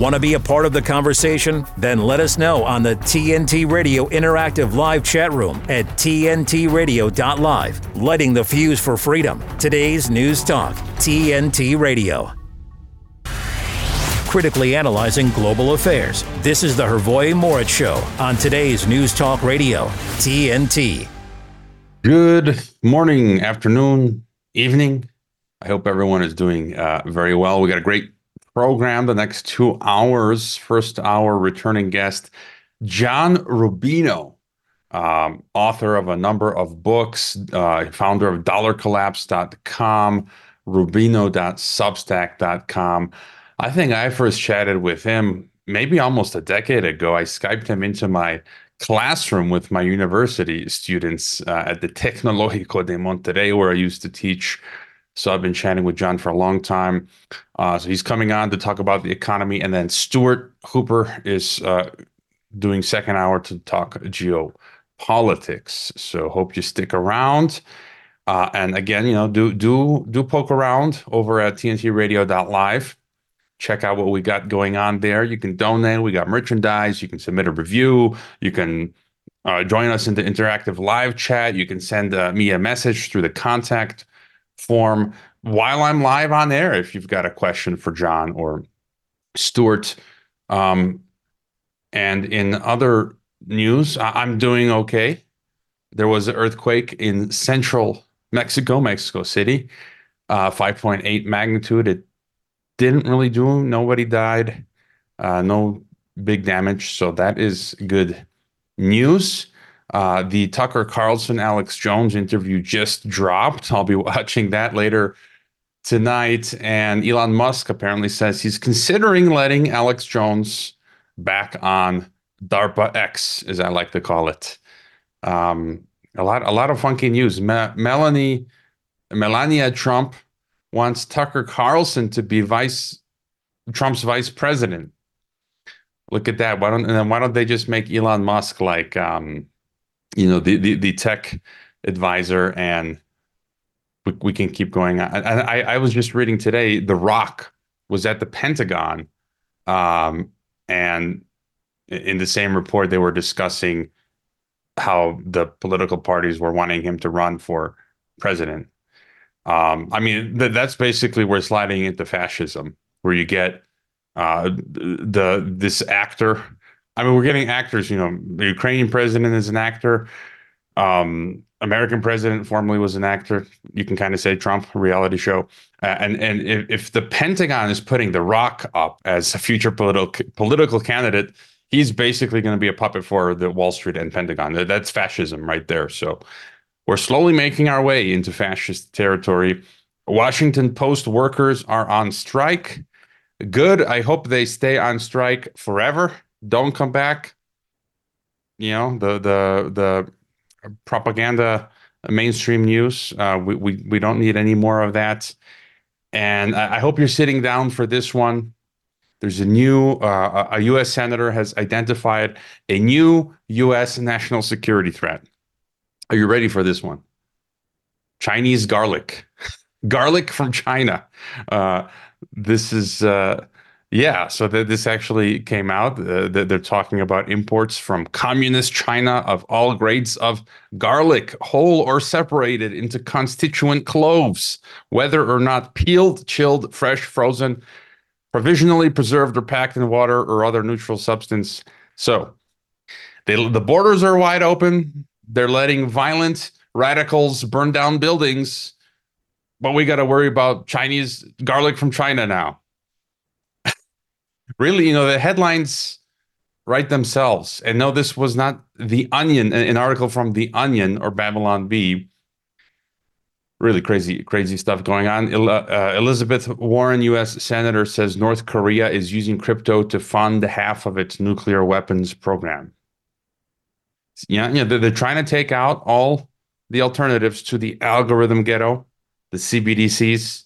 Want to be a part of the conversation? Then let us know on the TNT Radio Interactive Live chat room at TNTRadio.live. Lighting the fuse for freedom. Today's News Talk, TNT Radio. Critically analyzing global affairs. This is the Hrvoje Morić Show on today's News Talk Radio, TNT. Good morning, afternoon, evening. I hope everyone is doing uh, very well. We got a great program the next two hours. First hour, returning guest, John Rubino, um, author of a number of books, uh, founder of dollarcollapse.com, rubino.substack.com. I think I first chatted with him maybe almost a decade ago. I Skyped him into my classroom with my university students uh, at the Tecnológico de Monterrey, where I used to teach so I've been chatting with John for a long time. Uh, so he's coming on to talk about the economy, and then Stuart Hooper is uh, doing second hour to talk geopolitics. So hope you stick around. Uh, and again, you know, do do do poke around over at TNTRadio.live. Check out what we got going on there. You can donate. We got merchandise. You can submit a review. You can uh, join us in the interactive live chat. You can send uh, me a message through the contact form while I'm live on air if you've got a question for John or Stuart. Um, and in other news, I- am doing okay. There was an earthquake in central Mexico, Mexico City, uh, 5.8 magnitude. It didn't really do, nobody died, uh, no big damage. So that is good news. Uh, the Tucker Carlson Alex Jones interview just dropped. I'll be watching that later tonight. And Elon Musk apparently says he's considering letting Alex Jones back on DARPA X, as I like to call it. Um, a lot, a lot of funky news. Me- Melanie, Melania Trump wants Tucker Carlson to be vice Trump's vice president. Look at that. Why don't and then why don't they just make Elon Musk like um, you know the the, the tech advisor and we, we can keep going. I, I, I was just reading today the rock was at the pentagon um, and in the same report they were discussing how the political parties were wanting him to run for president. Um, i mean th- that's basically we're sliding into fascism where you get uh, the this actor I mean, we're getting actors. You know, the Ukrainian president is an actor. Um, American president formerly was an actor. You can kind of say Trump reality show. Uh, and and if, if, the Pentagon is putting The Rock up as a future political political candidate, he's basically going to be a puppet for the Wall Street and Pentagon. That's fascism right there. So we're slowly making our way into fascist territory. Washington Post workers are on strike. Good. I hope they stay on strike forever don't come back. You know the the the propaganda, mainstream news. Uh, we we we don't need any more of that. And I, I hope you're sitting down for this one. There's a new uh, a U.S. senator has identified a new U.S. national security threat. Are you ready for this one? Chinese garlic, garlic from China. Uh, this is uh, yeah, so th- this actually came out. Uh, they're talking about imports from communist China of all grades of garlic, whole or separated into constituent cloves, whether or not peeled, chilled, fresh, frozen, provisionally preserved, or packed in water or other neutral substance. So they, the borders are wide open. They're letting violent radicals burn down buildings, but we got to worry about Chinese garlic from China now really, you know, the headlines write themselves. And no, this was not the Onion, an article from the Onion or Babylon Bee. Really crazy, crazy stuff going on. Uh, Elizabeth Warren, U.S. senator, says North Korea is using crypto to fund half of its nuclear weapons program. Yeah, yeah, they're, they're trying to take out all the alternatives to the algorithm ghetto, the CBDCs,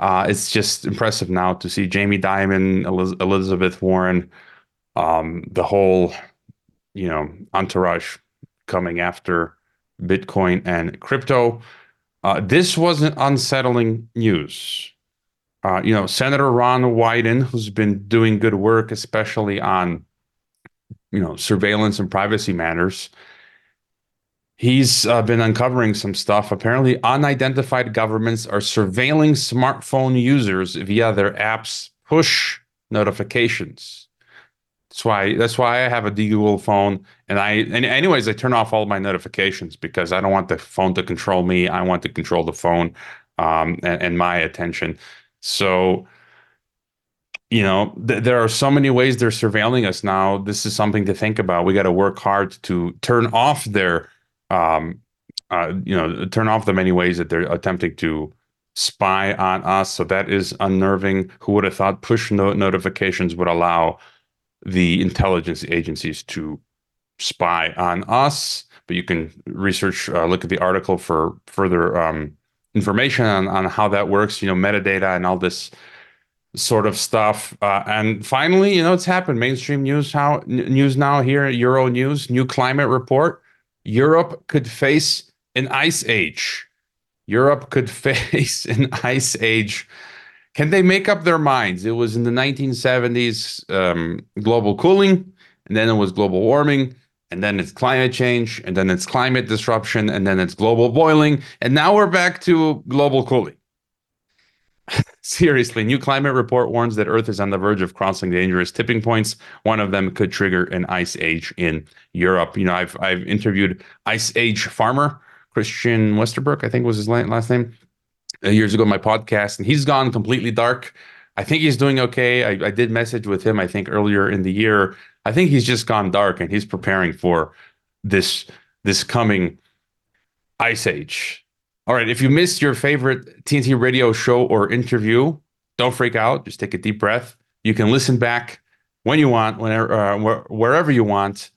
uh, it's just impressive now to see Jamie Dimon, Eliz- Elizabeth Warren, um, the whole, you know, entourage coming after Bitcoin and crypto. Uh, this wasn't unsettling news. uh, you know, Senator Ron Wyden, who's been doing good work, especially on, you know, surveillance and privacy matters. He's uh, been uncovering some stuff. Apparently, unidentified governments are surveilling smartphone users via their apps push notifications. That's why that's why I have a Google phone, and I and anyways I turn off all my notifications because I don't want the phone to control me. I want to control the phone um, and, and my attention. So, you know, th- there are so many ways they're surveilling us now. This is something to think about. We got to work hard to turn off their, um, uh, you know, turn off the many ways that they're attempting to spy on us. So that is unnerving. Who would have thought push note notifications would allow the intelligence agencies to spy on us? But you can research, uh, look at the article for further um, information on, on how that works, you know, metadata and all this sort of stuff. Uh, and finally, you know, it's happened. Mainstream news how news now here, Euro News, new climate report. Europe could face an ice age. Europe could face an ice age. Can they make up their minds? It was in the 1970s, um, global cooling, and then it was global warming and then it's climate change, and then it's climate disruption, and then it's global boiling, and now we're back to global cooling. Seriously, new climate report warns that Earth is on the verge of crossing dangerous tipping points. One of them could trigger an ice age in Europe. You know, I've I've interviewed ice age farmer Christian Westerberg, I think was his last name, uh, years ago in my podcast, and he's gone completely dark. I think he's doing okay. I, I did message with him, I think earlier in the year, I think he's just gone dark and he's preparing for this this coming ice age. All right, if you missed your favorite TNT radio show or interview, don't freak out. Just take a deep breath. You can listen back when you want, whenever, uh, wherever you want.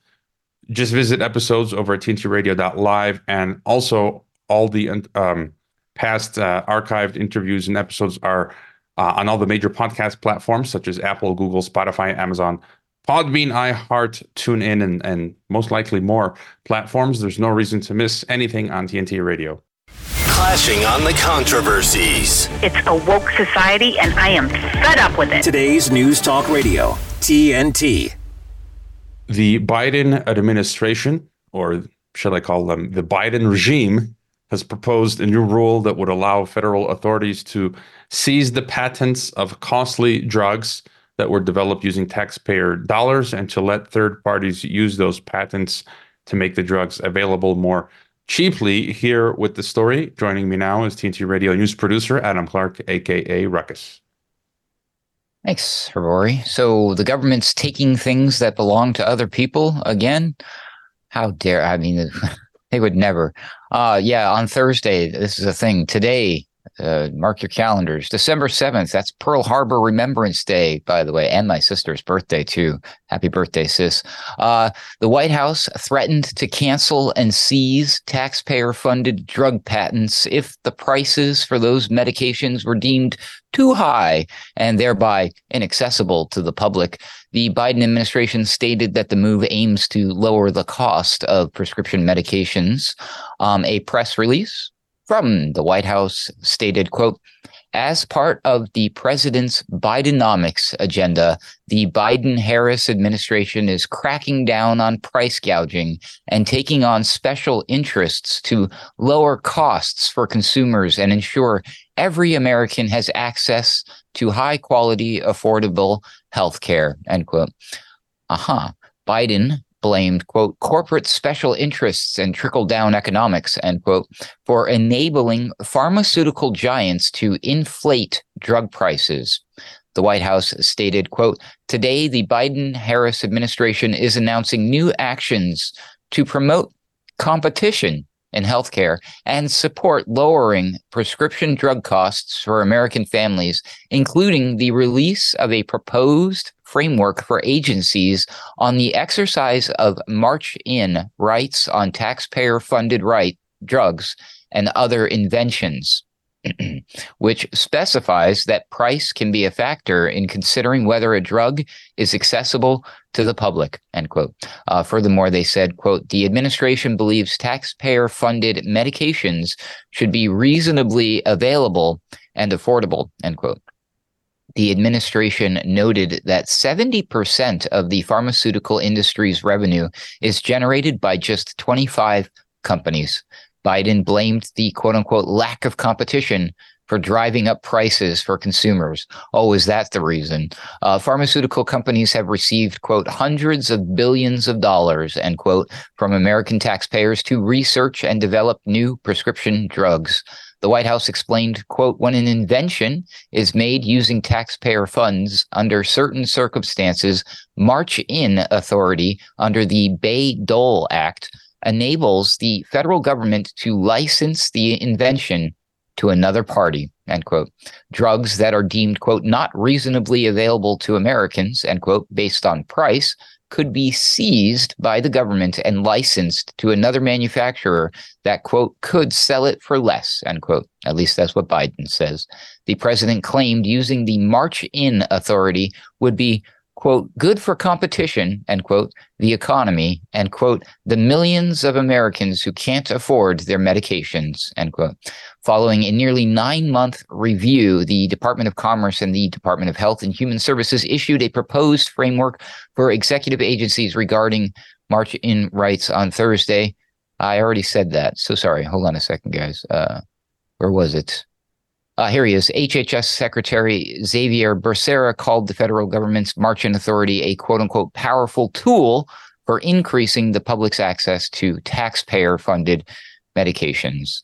Just visit episodes over at tntradio.live and also all the um, past uh, archived interviews and episodes are uh, on all the major podcast platforms such as Apple, Google, Spotify, Amazon, Podbean, iHeart, TuneIn, and, and most likely more platforms. There's no reason to miss anything on TNT Radio. Clashing on the controversies. It's a woke society, and I am fed up with it. Today's News Talk Radio, TNT. The Biden administration, or should I call them the Biden regime, has proposed a new rule that would allow federal authorities to seize the patents of costly drugs that were developed using taxpayer dollars and to let third parties use those patents to make the drugs available more cheaply. Here with the story, joining me now is TNT Radio news producer Adam Clark, aka Ruckus. Thanks, Hrvoje. So the government's taking things that belong to other people again. How dare I mean they would never. Uh yeah, on Thursday, this is a thing. Today, uh, mark your calendars. December 7th, that's Pearl Harbor Remembrance Day, by the way, and my sister's birthday, too. Happy birthday, sis. Uh, the White House threatened to cancel and seize taxpayer funded drug patents if the prices for those medications were deemed too high and thereby inaccessible to the public. The Biden administration stated that the move aims to lower the cost of prescription medications. Um, a press release from the White House stated, quote, as part of the president's Bidenomics agenda, the Biden Harris administration is cracking down on price gouging and taking on special interests to lower costs for consumers and ensure every American has access to high quality, affordable health care. End quote. Aha. Uh-huh. Biden blamed, quote, corporate special interests and trickle down economics, end quote, for enabling pharmaceutical giants to inflate drug prices. The White House stated, quote, today the Biden Harris administration is announcing new actions to promote competition in healthcare and support lowering prescription drug costs for American families, including the release of a proposed framework for agencies on the exercise of march in rights on taxpayer funded right drugs and other inventions which specifies that price can be a factor in considering whether a drug is accessible to the public end quote. Uh, furthermore they said quote the administration believes taxpayer funded medications should be reasonably available and affordable end quote the administration noted that 70% of the pharmaceutical industry's revenue is generated by just 25 companies. Biden blamed the quote unquote lack of competition for driving up prices for consumers. Oh, is that the reason? Uh, pharmaceutical companies have received, quote, hundreds of billions of dollars, end quote, from American taxpayers to research and develop new prescription drugs. The White House explained, quote, when an invention is made using taxpayer funds under certain circumstances, March in authority under the Bayh-Dole Act enables the federal government to license the invention to another party, end quote. Drugs that are deemed, quote, not reasonably available to Americans, end quote, based on price, could be seized by the government and licensed to another manufacturer that, quote, could sell it for less, end quote. At least that's what Biden says. The president claimed using the March in authority would be quote, good for competition, end quote, the economy, and quote, the millions of Americans who can't afford their medications, end quote. Following a nearly nine month review, the Department of Commerce and the Department of Health and Human Services issued a proposed framework for executive agencies regarding march in rights on Thursday. I already said that. So sorry. Hold on a second, guys. Uh, where was it? Uh, here he is. HHS Secretary Xavier Becerra called the federal government's March-in Authority a quote unquote powerful tool for increasing the public's access to taxpayer funded medications.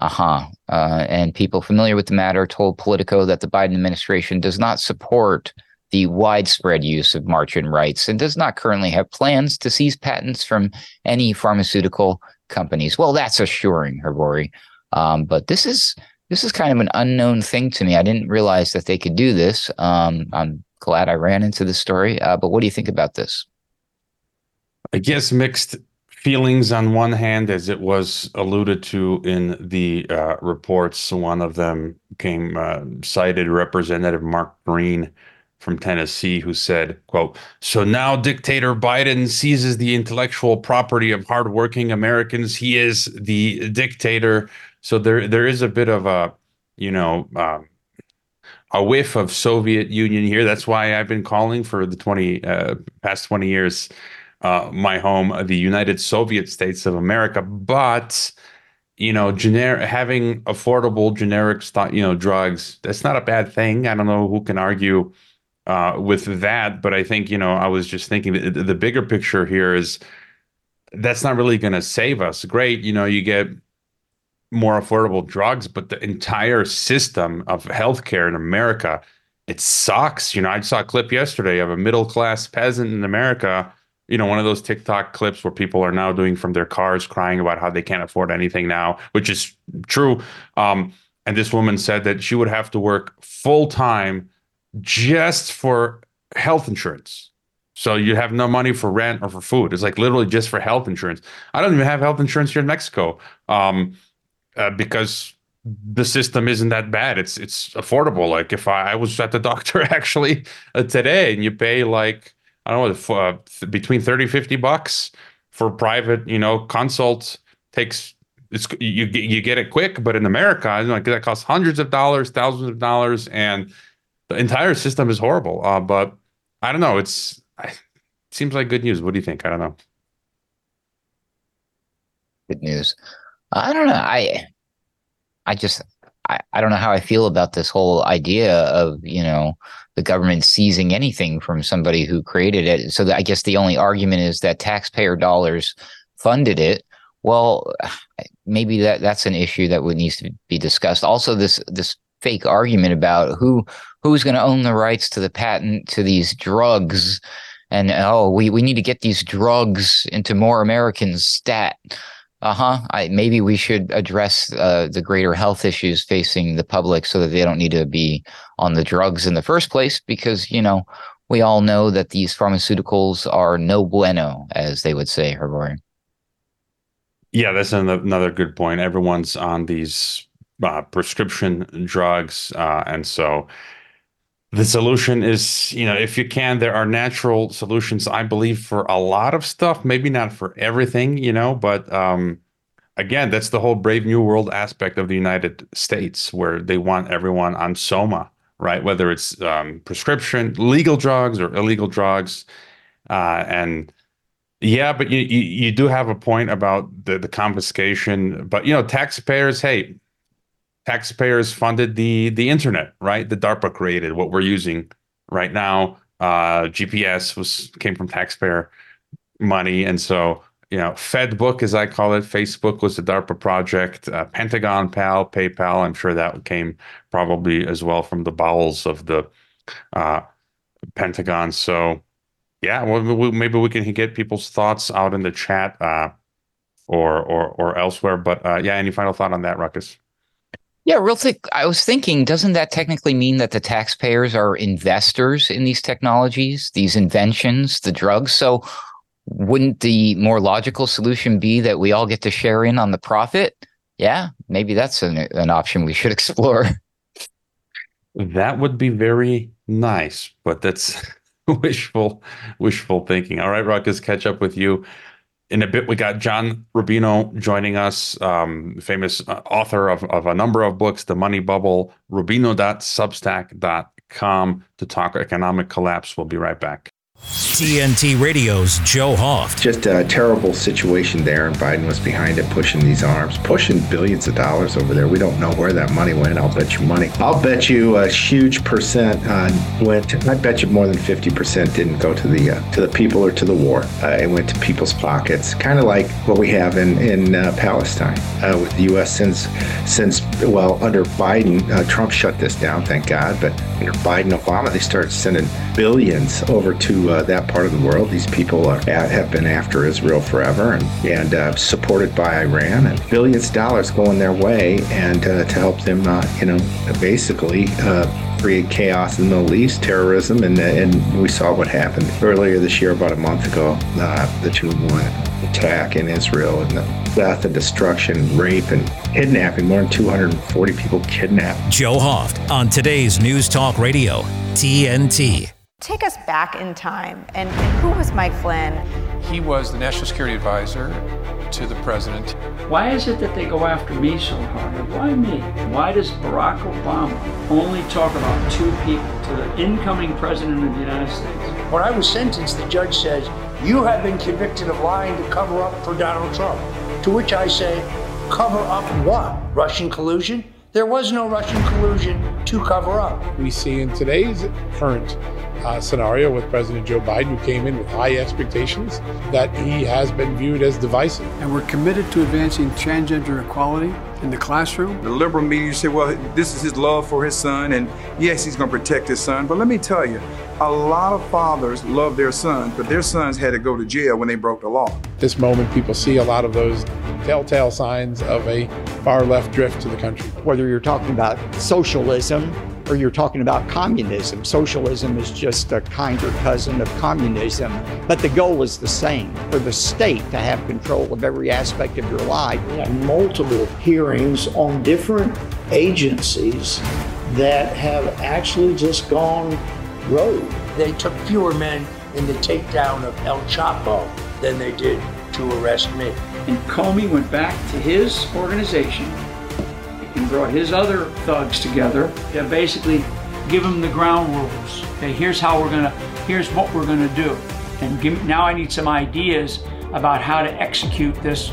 Uh-huh. Uh, and people familiar with the matter told Politico that the Biden administration does not support the widespread use of March-in rights and does not currently have plans to seize patents from any pharmaceutical companies. Well, that's assuring, Hrvoje. Um, but this is this is kind of an unknown thing to me. I didn't realize that they could do this. Um, I'm glad I ran into the story. Uh, but what do you think about this? I guess mixed feelings on one hand, as it was alluded to in the uh, reports. One of them came uh, cited Representative Mark Green from Tennessee, who said, "quote So now dictator Biden seizes the intellectual property of hardworking Americans. He is the dictator." So there there is a bit of a you know um, a whiff of Soviet Union here. That's why I've been calling for the twenty uh, past twenty years uh, my home, the United Soviet States of America. But you know, generic having affordable generic you know drugs that's not a bad thing. I don't know who can argue uh, with that, but I think you know I was just thinking the, the bigger picture here is that's not really going to save us. Great, you know, you get more affordable drugs, but the entire system of healthcare in America, it sucks. You know, I saw a clip yesterday of a middle class peasant in America. You know, one of those TikTok clips where people are now doing from their cars, crying about how they can't afford anything now, which is true. Um, and this woman said that she would have to work full time just for health insurance. So you have no money for rent or for food. It's like literally just for health insurance. I don't even have health insurance here in Mexico. Um, uh, because the system isn't that bad. It's it's affordable. Like if I, I was at the doctor actually uh, today, and you pay like I don't know uh, between 30 50 bucks for private, you know, consult takes it's you you get it quick, but in America, like that costs hundreds of dollars, thousands of dollars, and the entire system is horrible. Uh, but I don't know. It's it seems like good news. What do you think? I don't know. Good news. I don't know. I I just I, I don't know how I feel about this whole idea of, you know, the government seizing anything from somebody who created it. So I guess the only argument is that taxpayer dollars funded it. Well, maybe that that's an issue that would needs to be discussed. Also, this this fake argument about who who's going to own the rights to the patent to these drugs, and oh, we we need to get these drugs into more Americans. Stat uh-huh I, maybe we should address uh, the greater health issues facing the public so that they don't need to be on the drugs in the first place because you know we all know that these pharmaceuticals are no bueno as they would say Hrvoje. yeah that's another good point everyone's on these uh, prescription drugs uh, and so the solution is you know if you can there are natural solutions i believe for a lot of stuff maybe not for everything you know but um again that's the whole brave new world aspect of the united states where they want everyone on soma right? Whether it's um, prescription, legal drugs or illegal drugs, uh, and yeah, but you, you you do have a point about the the confiscation. But you know, taxpayers, hey, taxpayers funded the the internet, right? The DARPA created what we're using right now. Uh, GPS was came from taxpayer money, and so you know, FedBook, as I call it, Facebook was the DARPA project. Uh, Pentagon Pal, PayPal, I'm sure that came probably as well from the bowels of the uh, Pentagon. So, yeah, well, we, maybe we can get people's thoughts out in the chat uh, or or or elsewhere. But uh, yeah, any final thought on that, Ruckus? Yeah, real quick. I was thinking, doesn't that technically mean that the taxpayers are investors in these technologies, these inventions, the drugs? So wouldn't the more logical solution be that we all get to share in on the profit? Yeah, maybe that's an, an option we should explore. That would be very nice, but that's wishful, wishful thinking. All right, Ruckus, catch up with you in a bit. We got John Rubino joining us, um, famous uh, author of, of a number of books, The Money Bubble, rubino.substack.com to talk economic collapse. We'll be right back. TNT Radio's Joe Hoft. Just a terrible situation there, and Biden was behind it, pushing these arms, pushing billions of dollars over there. We don't know where that money went. I'll bet you money. I'll bet you a huge percent uh, went. I bet you more than fifty percent didn't go to the uh, to the people or to the war. Uh, it went to people's pockets, kind of like what we have in in uh, Palestine uh, with the U.S. since since well under Biden, uh, Trump shut this down, thank God. But under Biden, Obama, they started sending billions over to uh, that part of the world. These people are, have been after Israel forever and, and uh, supported by Iran, and billions of dollars going their way, and uh, to help them, uh, you know, basically uh, create chaos in the Middle East, terrorism, and and we saw what happened earlier this year, about a month ago, uh, the two one attack in Israel and the death and destruction, rape and kidnapping. More than 240 people kidnapped. Joe Hoft on today's News Talk Radio, TNT. Take us back in time. And, and, who was Mike Flynn? He was the National Security Advisor to the President. Why is it that they go after me so hard? Why me? Why does Barack Obama only talk about two people to the incoming President of the United States? When I was sentenced, the judge says, You have been convicted of lying to cover up for Donald Trump. To which I say, Cover up what? Russian collusion? There was no Russian collusion to cover up. We see in today's current uh, scenario with President Joe Biden, who came in with high expectations, that he has been viewed as divisive. And we're committed to advancing transgender equality in the classroom. The liberal media say, well, this is his love for his son, and yes, he's going to protect his son. But let me tell you, a lot of fathers love their sons, but their sons had to go to jail when they broke the law. This moment, people see a lot of those telltale signs of a far left drift to the country. Whether you're talking about socialism or you're talking about communism. Socialism is just a kinder cousin of communism, but the goal is the same for the state to have control of every aspect of your life. We have multiple hearings on different agencies that have actually just gone rogue. They took fewer men in the takedown of El Chapo than they did to arrest me. And Comey went back to his organization brought his other thugs together to basically give them the ground rules. Okay, here's how we're gonna, here's what we're gonna do. And give, now I need some ideas about how to execute this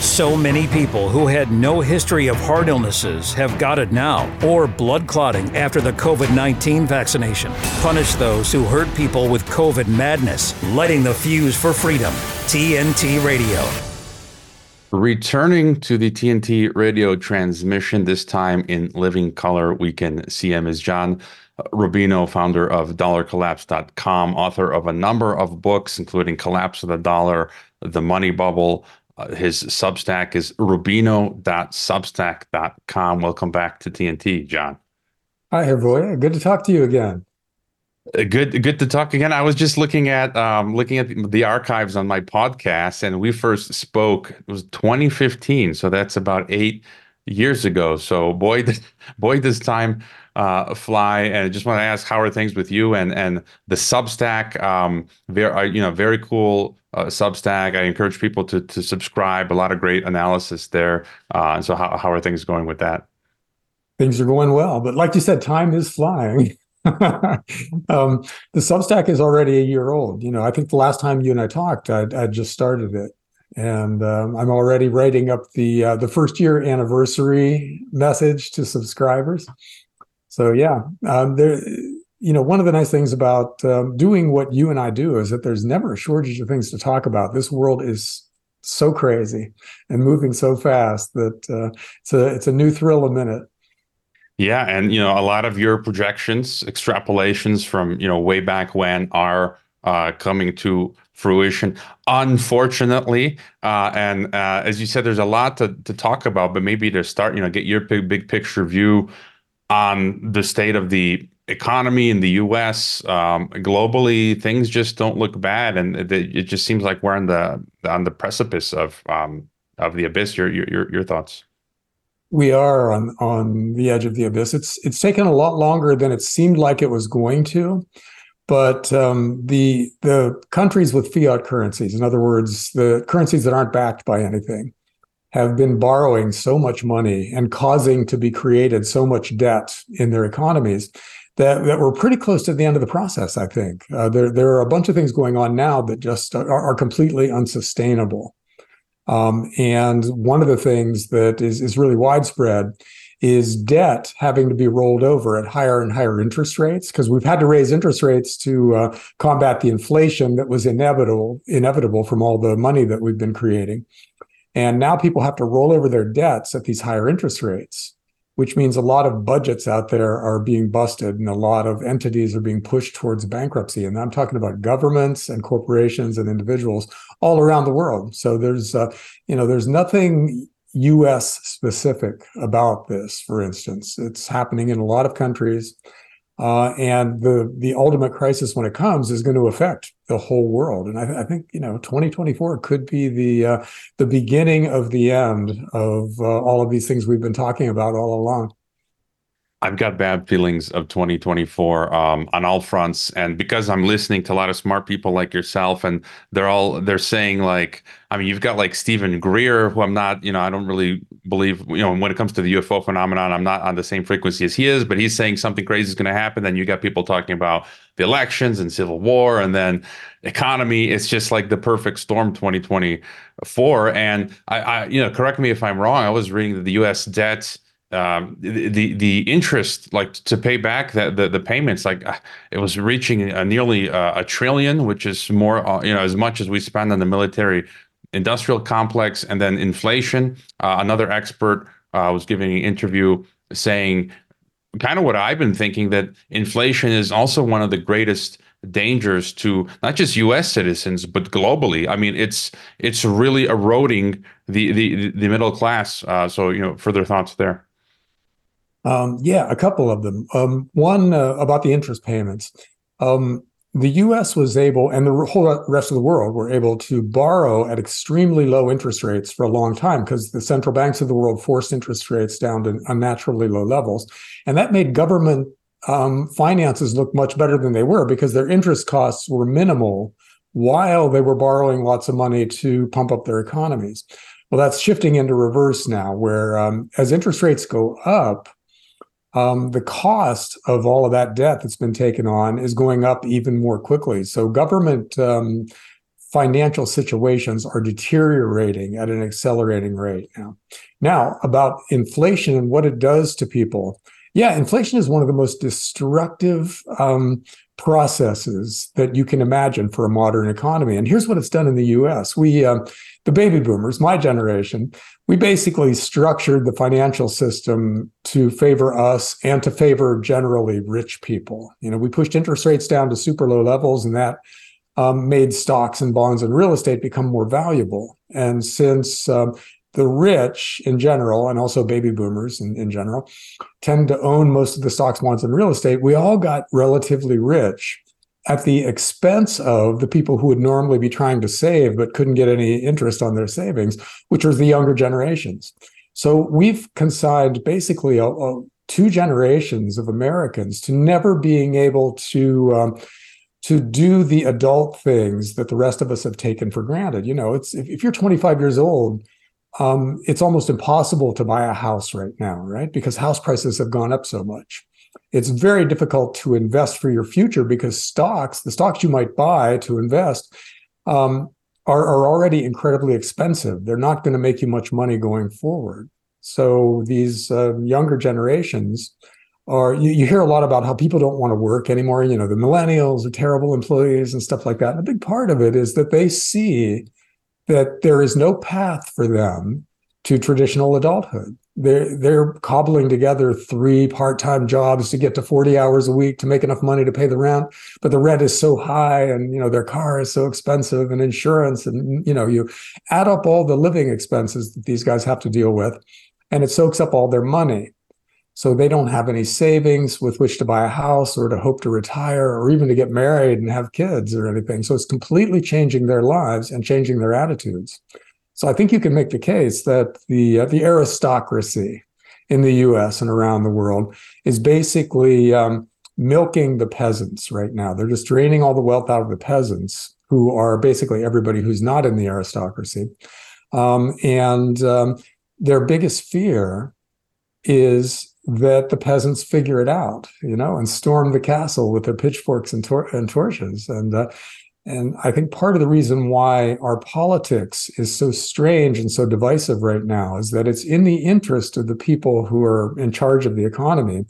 So many people who had no history of heart illnesses have got it now, or blood clotting after the COVID 19 vaccination. Punish those who hurt people with COVID madness, lighting the fuse for freedom. TNT Radio. Returning to the TNT radio transmission, this time in living color, we can see him as John Rubino, founder of dollarcollapse.com, author of a number of books, including Collapse of the Dollar, The Money Bubble. Uh, his Substack is rubino.substack.com. Welcome back to TNT, John. Hi, Hrvoje. Good to talk to you again. Uh, good, good to talk again. I was just looking at um, looking at the, the archives on my podcast, and we first spoke. It was 2015, so that's about eight years ago. So boy, boy, does time uh, fly. And I just want to ask, how are things with you and and the Substack? Um, very, uh, you know, very cool uh, Substack. I encourage people to to subscribe. A lot of great analysis there. Uh, so how how are things going with that? Things are going well, but like you said, time is flying. um, the Substack is already a year old. You know, I think the last time you and I talked, I, just started it, and um, I'm already writing up the uh, the first year anniversary message to subscribers. So yeah, um, there. You know, one of the nice things about um, doing what you and I do is that there's never a shortage of things to talk about. This world is so crazy and moving so fast that uh, it's a it's a new thrill a minute. Yeah, and you know, a lot of your projections, extrapolations from you know way back when are uh, coming to fruition. Unfortunately, uh, and uh, as you said, there's a lot to to talk about, but maybe to start, you know, get your big big picture view on the state of the economy in the U.S. Um, globally, things just don't look bad, and it, it, just seems like we're on the on the precipice of um, of the abyss. Your your your thoughts? we are on on the edge of the abyss. It's it's taken a lot longer than it seemed like it was going to, but um, the the countries with fiat currencies, in other words, the currencies that aren't backed by anything, have been borrowing so much money and causing to be created so much debt in their economies that, that we're pretty close to the end of the process. I think uh, there there are a bunch of things going on now that just are, are completely unsustainable. Um, and one of the things that is, is really widespread is debt having to be rolled over at higher and higher interest rates because we've had to raise interest rates to uh, combat the inflation that was inevitable inevitable from all the money that we've been creating and now people have to roll over their debts at these higher interest rates which means a lot of budgets out there are being busted and a lot of entities are being pushed towards bankruptcy. And I'm talking about governments and corporations and individuals all around the world. So there's, uh, you know, there's nothing U.S. specific about this. For instance, it's happening in a lot of countries. Uh, and the the ultimate crisis when it comes is going to affect the whole world. And I, I think you know 2024 could be the uh, the beginning of the end of uh, all of these things we've been talking about all along. I've got bad feelings of 2024 um, on all fronts, and because I'm listening to a lot of smart people like yourself, and they're all they're saying like, I mean, you've got like Steven Greer, who I'm not, you know, I don't really believe, you know, when it comes to the UFO phenomenon, I'm not on the same frequency as he is, but he's saying something crazy is going to happen. Then you got people talking about the elections and civil war, and then economy. It's just like the perfect storm 2024. And I, I you know, correct me if I'm wrong. I was reading that the U.S. debt um, the the interest like to pay back the the, the payments like uh, it was reaching a nearly uh, a trillion, which is more uh, you know as much as we spend on the military industrial complex, and then inflation. Uh, another expert uh, was giving an interview saying kind of what I've been thinking that inflation is also one of the greatest dangers to not just U.S. citizens but globally. I mean, it's it's really eroding the the the middle class. Uh, so you know, further thoughts there. Um, yeah, a couple of them. Um, one uh, about the interest payments. Um, the U.S. was able, and the whole rest of the world were able to borrow at extremely low interest rates for a long time because the central banks of the world forced interest rates down to unnaturally low levels, and that made government um, finances look much better than they were because their interest costs were minimal while they were borrowing lots of money to pump up their economies. Well, that's shifting into reverse now, where um, as interest rates go up, um, the cost of all of that debt that's been taken on is going up even more quickly. So government um, financial situations are deteriorating at an accelerating rate now. Now, about inflation and what it does to people. Yeah, inflation is one of the most destructive um, processes that you can imagine for a modern economy. And here's what it's done in the U.S. We, uh, the baby boomers, my generation, we basically structured the financial system to favor us and to favor generally rich people. You know, we pushed interest rates down to super low levels, and that um, made stocks and bonds and real estate become more valuable. And since um, the rich in general, and also baby boomers in, in general, tend to own most of the stocks, bonds, and real estate, we all got relatively rich at the expense of the people who would normally be trying to save but couldn't get any interest on their savings, which was the younger generations. So we've consigned basically a, a, two generations of Americans to never being able to um, to do the adult things that the rest of us have taken for granted. You know, it's if, if you're 25 years old um, it's almost impossible to buy a house right now, right? Because house prices have gone up so much. It's very difficult to invest for your future because stocks, the stocks you might buy to invest, um, are, are already incredibly expensive. They're not going to make you much money going forward. So these uh, younger generations are, you, you hear a lot about how people don't want to work anymore. You know, the millennials are terrible employees and stuff like that. And a big part of it is that they see that there is no path for them to traditional adulthood. They're they're cobbling together three part-time jobs to get to 40 hours a week to make enough money to pay the rent, but the rent is so high and you know their car is so expensive and insurance and you know you add up all the living expenses that these guys have to deal with and it soaks up all their money. So they don't have any savings with which to buy a house or to hope to retire or even to get married and have kids or anything. So it's completely changing their lives and changing their attitudes. So I think you can make the case that the uh, the aristocracy in the U.S. and around the world is basically um, milking the peasants right now. They're just draining all the wealth out of the peasants, who are basically everybody who's not in the aristocracy. Um, and um, their biggest fear is that the peasants figure it out, you know, and storm the castle with their pitchforks and, tor- and torches. And uh, and I think part of the reason why our politics is so strange and so divisive right now is that it's in the interest of the people who are in charge of the economy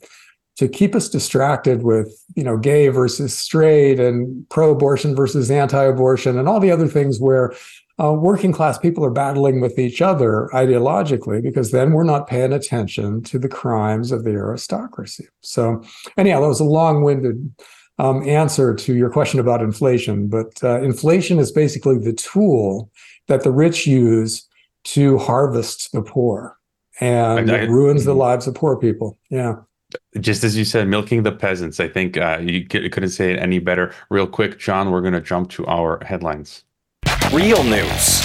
to keep us distracted with, you know, gay versus straight and pro-abortion versus anti-abortion and all the other things where uh, working class people are battling with each other ideologically because then we're not paying attention to the crimes of the aristocracy. So, anyhow, that was a long winded um, answer to your question about inflation, but uh, inflation is basically the tool that the rich use to harvest the poor and I, I, it ruins the mm-hmm. lives of poor people. Yeah just as you said, milking the peasants. I think uh, you couldn't say it any better. Real quick, John, we're going to jump to our headlines real news.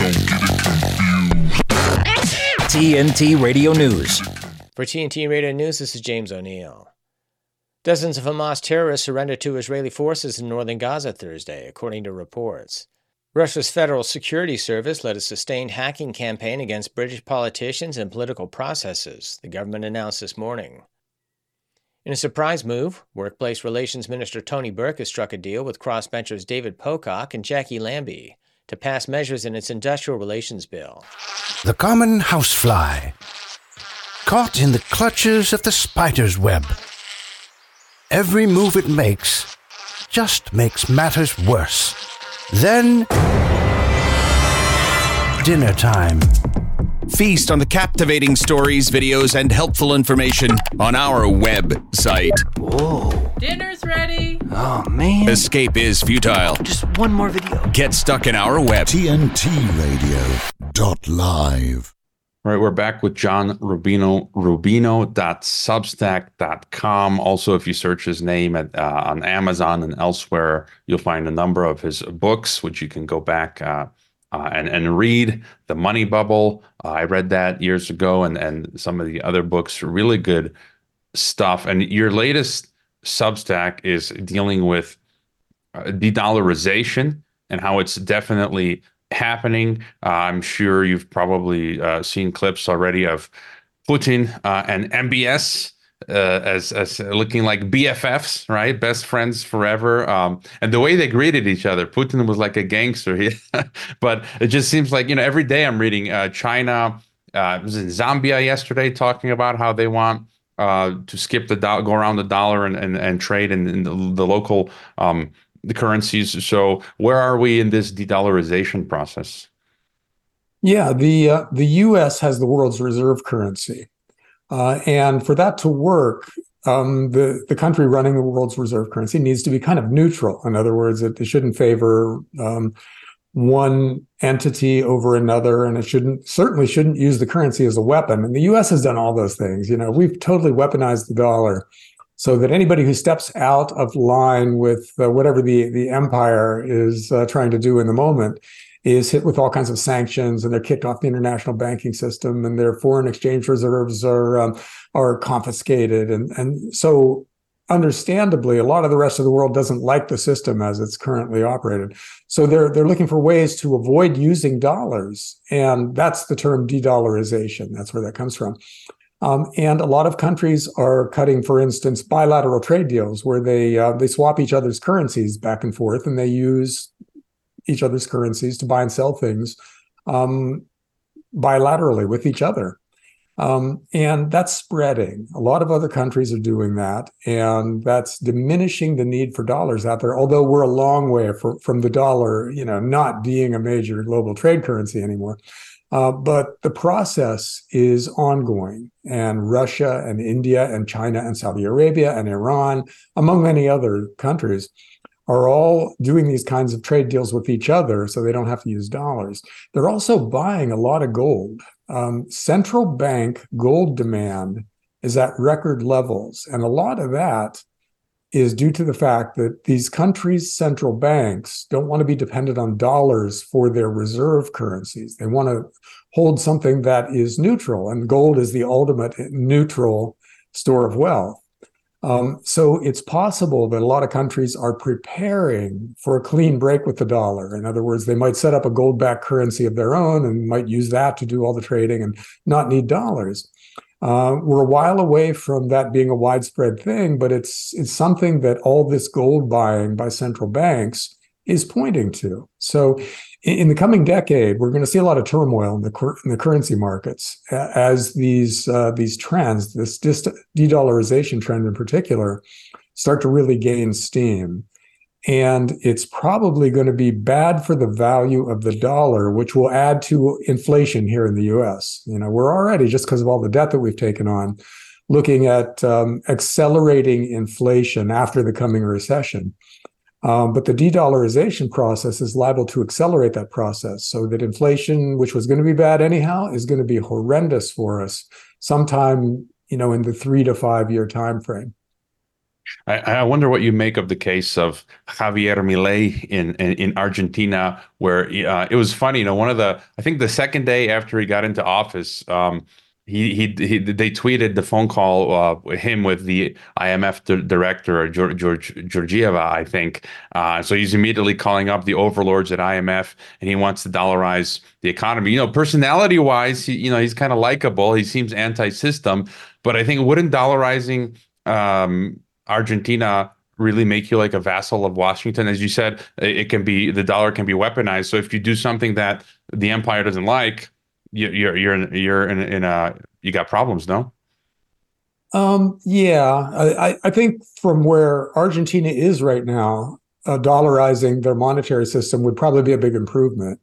TNT Radio News. For TNT Radio News, this is James O'Neill. Dozens of Hamas terrorists surrendered to Israeli forces in northern Gaza Thursday, according to reports. Russia's Federal Security Service led a sustained hacking campaign against British politicians and political processes, the government announced this morning. In a surprise move, Workplace Relations Minister Tony Burke has struck a deal with crossbenchers David Pocock and Jacqui Lambie to pass measures in its industrial relations bill. The common housefly, caught in the clutches of the spider's web. Every move it makes just makes matters worse. Then, dinner time. Feast on the captivating stories, videos, and helpful information on our website. Whoa. Dinner's ready. Oh, man. Escape is futile. Just one more video. Get stuck in our web. TNT Radio dot live. All right, we're back with John Rubino, rubino.substack.com. Also, if you search his name at, uh, on Amazon and elsewhere, you'll find a number of his books, which you can go back uh, uh, and and read the Money Bubble. Uh, I read that years ago, and and some of the other books, really good stuff. And your latest Substack is dealing with uh, de-dollarization and how it's definitely happening. Uh, I'm sure you've probably uh, seen clips already of Putin and MBS uh, as as looking like BFFs, right? Best friends forever. Um, and the way they greeted each other, Putin was like a gangster. He, but it just seems like you know every day I'm reading uh, China. Uh, was in Zambia yesterday talking about how they want uh, to skip the do- go around the dollar and and, and trade in, in the, the, local um, the currencies. So where are we in this de-dollarization process? Yeah, the uh, the U.S. has the world's reserve currency, uh, and for that to work, um, the the country running the world's reserve currency needs to be kind of neutral. In other words, it, it shouldn't favor um, one entity over another, and it shouldn't certainly shouldn't use the currency as a weapon. And the U.S. has done all those things. You know, we've totally weaponized the dollar so that anybody who steps out of line with uh, whatever the the empire is uh, trying to do in the moment is hit with all kinds of sanctions and they're kicked off the international banking system and their foreign exchange reserves are um, are confiscated. And and so understandably a lot of the rest of the world doesn't like the system as it's currently operated. So they're they're looking for ways to avoid using dollars. And that's the term de-dollarization. That's where that comes from. Um, and a lot of countries are cutting, for instance, bilateral trade deals where they uh, they swap each other's currencies back and forth, and they use each other's currencies to buy and sell things um, bilaterally with each other. Um, and that's spreading. A lot of other countries are doing that, and that's diminishing the need for dollars out there. Although we're a long way for, from the dollar, you know, not being a major global trade currency anymore. Uh, but the process is ongoing, and Russia and India and China and Saudi Arabia and Iran, among many other countries, are all doing these kinds of trade deals with each other so they don't have to use dollars. They're also buying a lot of gold. Um, central bank gold demand is at record levels, and a lot of that is due to the fact that these countries' central banks don't want to be dependent on dollars for their reserve currencies. They want to hold something that is neutral, and gold is the ultimate neutral store of wealth. Um, so it's possible that a lot of countries are preparing for a clean break with the dollar. In other words, they might set up a gold backed currency of their own and might use that to do all the trading and not need dollars. Uh, we're a while away from that being a widespread thing, but it's it's something that all this gold buying by central banks is pointing to. So, in, the coming decade, we're going to see a lot of turmoil in the in the currency markets as these uh, these trends, this de-dollarization trend in particular, start to really gain steam. And it's probably going to be bad for the value of the dollar which will add to inflation here in the US you know we're already just because of all the debt that we've taken on looking at um, accelerating inflation after the coming recession um, but the de-dollarization process is liable to accelerate that process so that inflation which was going to be bad anyhow is going to be horrendous for us sometime you know in the three to five year time frame I, I, wonder what you make of the case of Javier Milei in in, in Argentina, where uh, it was funny. You know, one of the I think the second day after he got into office, um, he, he, he they tweeted the phone call uh, him with the IMF director George, George Georgieva, I think. Uh, so he's immediately calling up the overlords at IMF, and he wants to dollarize the economy. You know, personality wise, he, you know, he's kind of likable. He seems anti-system, but I think wouldn't dollarizing um, Argentina really make you like a vassal of Washington. As you said, it can be the dollar can be weaponized. So if you do something that the empire doesn't like, you, you're you're in, you're in, in a you got problems, no? Um, yeah, I, I think from where Argentina is right now, uh, dollarizing their monetary system would probably be a big improvement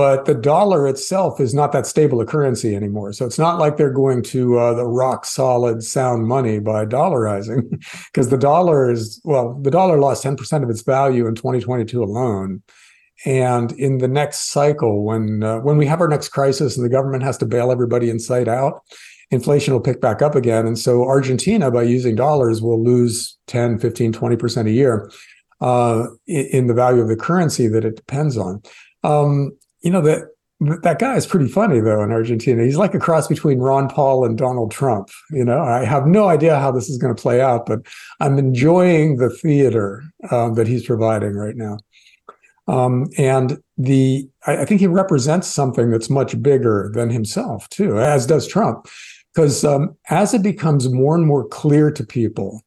but the dollar itself is not that stable a currency anymore. So it's not like they're going to uh, the rock solid sound money by dollarizing, because the dollar is well, the dollar lost ten percent of its value in 2022 alone. And in the next cycle, when uh, when we have our next crisis and the government has to bail everybody inside out, inflation will pick back up again. And so Argentina, by using dollars, will lose 10, 15, 20% a year uh, in, the value of the currency that it depends on. Um, you know that that guy is pretty funny though in Argentina. He's like a cross between Ron Paul and Donald Trump. You know, I have no idea how this is going to play out, but I'm enjoying the theater um, that he's providing right now. Um, and the I, I, think he represents something that's much bigger than himself too, as does Trump, because um, as it becomes more and more clear to people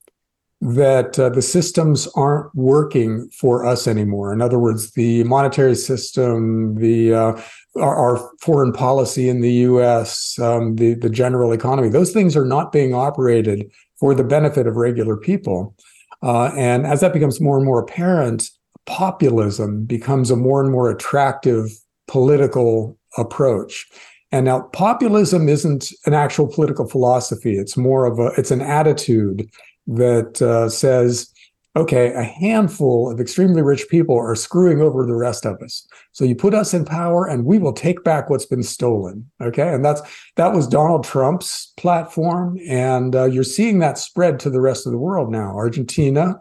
that uh, the systems aren't working for us anymore. In other words, the monetary system, the uh, our, our, foreign policy in the U.S., um, the the general economy. Those things are not being operated for the benefit of regular people. Uh, and as that becomes more and more apparent, populism becomes a more and more attractive political approach. And now populism isn't an actual political philosophy. It's more of a, it's an attitude that uh, says, okay, a handful of extremely rich people are screwing over the rest of us. So you put us in power and we will take back what's been stolen. Okay. And that's, that was Donald Trump's platform. And uh, you're seeing that spread to the rest of the world now. Argentina,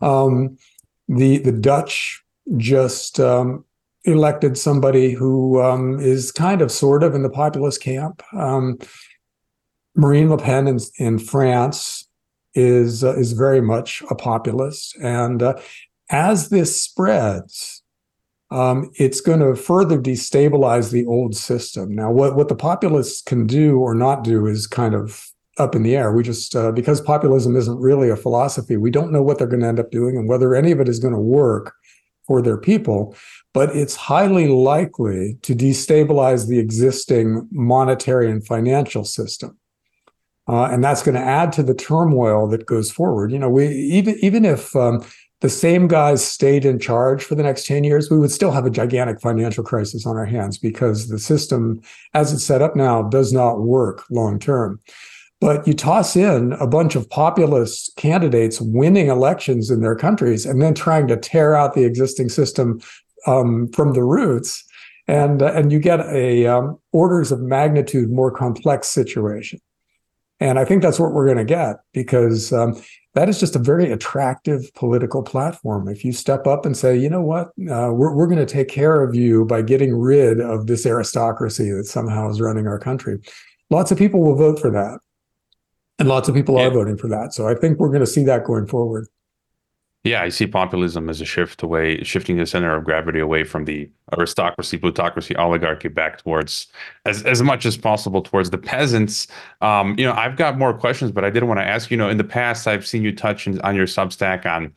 um, the, the Dutch just um, elected somebody who um, is kind of sort of in the populist camp. Um, Marine Le Pen in, in France is uh, is very much a populist, and uh, as this spreads, um, it's going to further destabilize the old system. Now, what what the populists can do or not do is kind of up in the air. We just uh, because populism isn't really a philosophy, we don't know what they're going to end up doing and whether any of it is going to work for their people. But it's highly likely to destabilize the existing monetary and financial system. Uh, and that's going to add to the turmoil that goes forward. You know, we even even if um, the same guys stayed in charge for the next 10 years, we would still have a gigantic financial crisis on our hands because the system, as it's set up now, does not work long term. But you toss in a bunch of populist candidates winning elections in their countries and then trying to tear out the existing system um, from the roots, and uh, and you get a um, orders of magnitude more complex situation. And I think that's what we're going to get because um, that is just a very attractive political platform. If you step up and say, you know what, uh, we're, we're going to take care of you by getting rid of this aristocracy that somehow is running our country, lots of people will vote for that. And lots of people yeah. are voting for that. So I think we're going to see that going forward. Yeah, I see populism as a shift away, shifting the center of gravity away from the aristocracy, plutocracy, oligarchy back towards as, as much as possible towards the peasants. Um, you know, I've got more questions, but I did want to ask, you know, in the past, I've seen you touch in, on your Substack on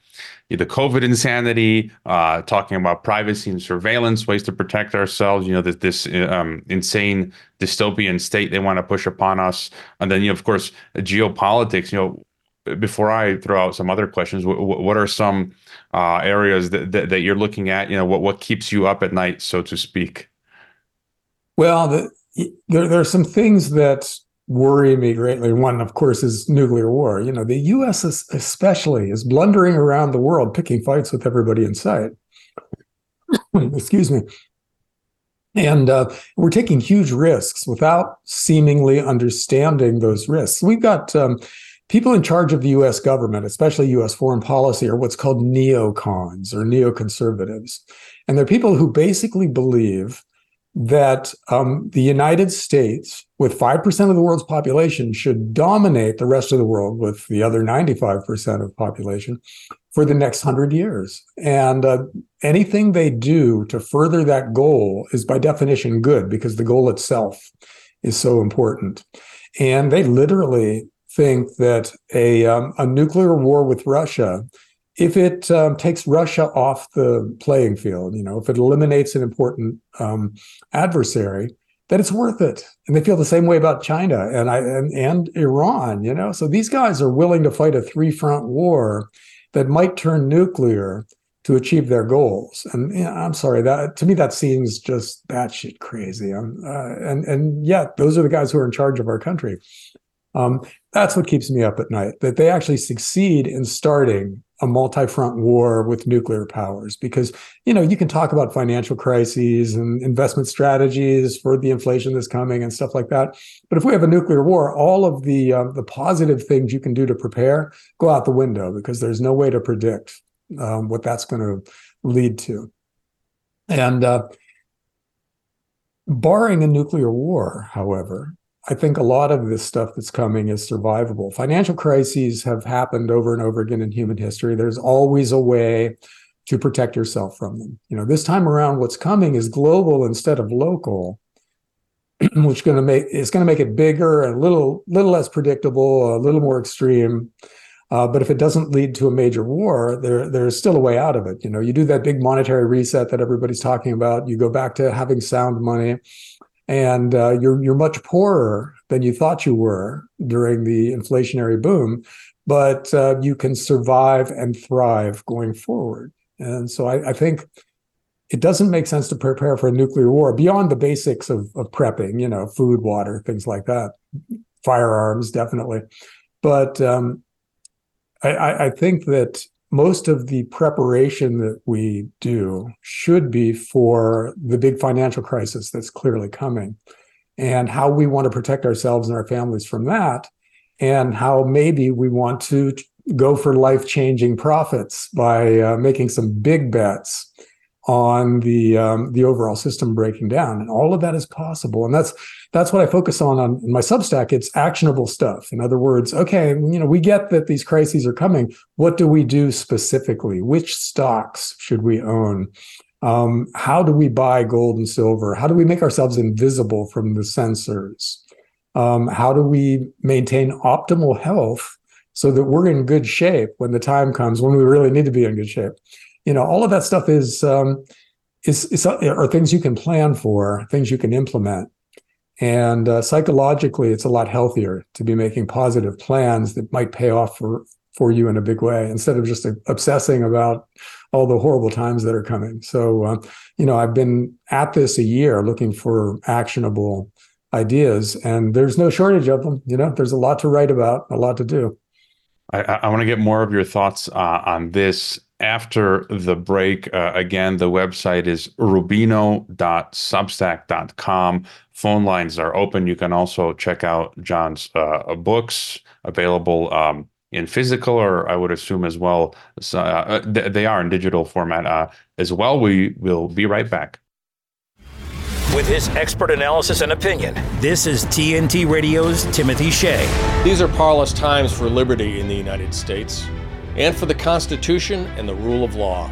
the COVID insanity, uh, talking about privacy and surveillance, ways to protect ourselves, you know, this, this um, insane dystopian state they want to push upon us. And then, you know, of course, geopolitics, you know, before I throw out some other questions, what, what are some uh, areas that, that, that, you're looking at? You know, what, what keeps you up at night, so to speak? Well, the, there, there are some things that worry me greatly. One, of course, is nuclear war. You know, the U.S. Is especially is blundering around the world, picking fights with everybody in sight. Excuse me. And uh, we're taking huge risks without seemingly understanding those risks. We've got um, people in charge of the US government, especially US foreign policy, are what's called neocons or neoconservatives. And they're people who basically believe that um, the United States, with 5% of the world's population, should dominate the rest of the world with the other 95% of population for the next 100 years. And uh, anything they do to further that goal is by definition good because the goal itself is so important. And they literally think that a, um, a nuclear war with Russia, if it um, takes Russia off the playing field, you know, if it eliminates an important um, adversary, that it's worth it. And they feel the same way about China and I and, and Iran, you know. So these guys are willing to fight a three-front war that might turn nuclear to achieve their goals. And I'm sorry that to me that seems just batshit crazy. Uh, and and yet those are the guys who are in charge of our country. Um, that's what keeps me up at night. That they actually succeed in starting a multi-front war with nuclear powers, because you know you can talk about financial crises and investment strategies for the inflation that's coming and stuff like that. But if we have a nuclear war, all of the uh, the positive things you can do to prepare go out the window because there's no way to predict um, what that's going to lead to. And uh, barring a nuclear war, however, I think a lot of this stuff that's coming is survivable. Financial crises have happened over and over again in human history. There's always a way to protect yourself from them. You know, this time around, what's coming is global instead of local, which going to make it's going to make it bigger and a little little less predictable, a little more extreme. Uh, but if it doesn't lead to a major war, there there's still a way out of it. You know, you do that big monetary reset that everybody's talking about. You go back to having sound money, and uh, you're you're much poorer than you thought you were during the inflationary boom, but uh, you can survive and thrive going forward. And so I, I, think it doesn't make sense to prepare for a nuclear war beyond the basics of, of prepping, you know, food, water, things like that, firearms, definitely. But um, I, I think that most of the preparation that we do should be for the big financial crisis that's clearly coming and how we want to protect ourselves and our families from that and how maybe we want to go for life-changing profits by uh, making some big bets on the um, the overall system breaking down. And all of that is possible. And that's that's what i focus on on my substack. It's actionable stuff. In other words okay you know we get that these crises are coming. What do we do specifically? Which stocks should we own? Um, how do we buy gold and silver? How do we make ourselves invisible from the sensors? Um, how do we maintain optimal health so that we're in good shape when the time comes when we really need to be in good shape? You know all of that stuff is um, is, is are things you can plan for things you can implement and uh, psychologically it's a lot healthier to be making positive plans that might pay off for for you in a big way instead of just obsessing about all the horrible times that are coming. So uh, you know i've been at this a year looking for actionable ideas and there's no shortage of them you know? There's a lot to write about a lot to do. I, I want to get more of your thoughts uh, on this after the break. Uh, again, the website is rubino.substack.com. Phone lines are open. You can also check out John's uh, books available um, in physical, or I would assume as well. So, uh, they are in digital format uh, as well. We will be right back. With his expert analysis and opinion, this is TNT Radio's Timothy Shea. These are parlous times for liberty in the United States and for the Constitution and the rule of law.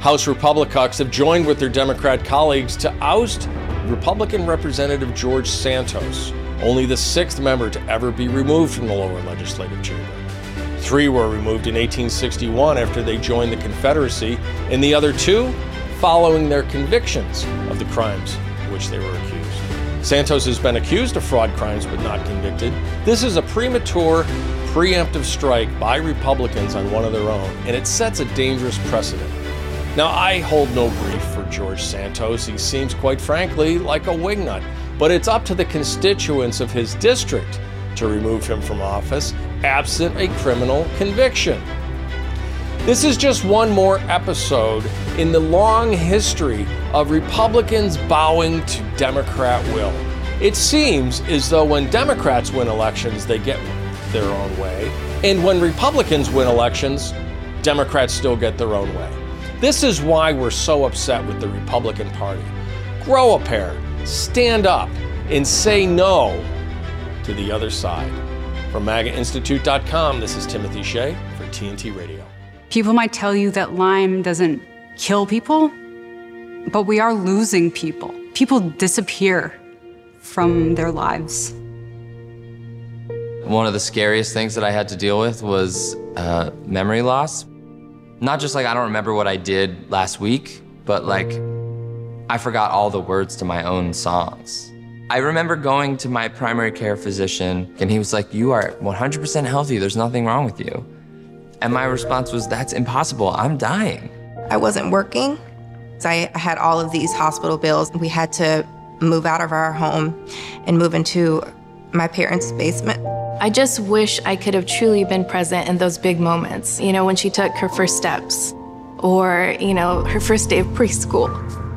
House Republicans have joined with their Democrat colleagues to oust Republican Representative George Santos, only the sixth member to ever be removed from the lower legislative chamber. Three were removed in 1861 after they joined the Confederacy, and the other two following their convictions of the crimes of which they were accused. Santos has been accused of fraud crimes but not convicted. This is a premature preemptive strike by Republicans on one of their own, and it sets a dangerous precedent. Now, I hold no grief for George Santos. He seems, quite frankly, like a wingnut, but it's up to the constituents of his district to remove him from office, absent a criminal conviction. This is just one more episode in the long history of Republicans bowing to Democrat will. It seems as though when Democrats win elections, they get their own way. And when Republicans win elections, Democrats still get their own way. This is why we're so upset with the Republican Party. Grow a pair, stand up, and say no to the other side. From MAGAInstitute.com, this is Timothy Shea for TNT Radio. People might tell you that Lyme doesn't kill people, but we are losing people. People disappear from their lives. One of the scariest things that I had to deal with was uh, memory loss. Not just like I don't remember what I did last week, but like I forgot all the words to my own songs. I remember going to my primary care physician, and he was like, You are 100% healthy, there's nothing wrong with you. And my response was, That's impossible, I'm dying. I wasn't working. I had all of these hospital bills. We had to move out of our home and move into my parents' basement. I just wish I could have truly been present in those big moments, you know, when she took her first steps or, you know, her first day of preschool.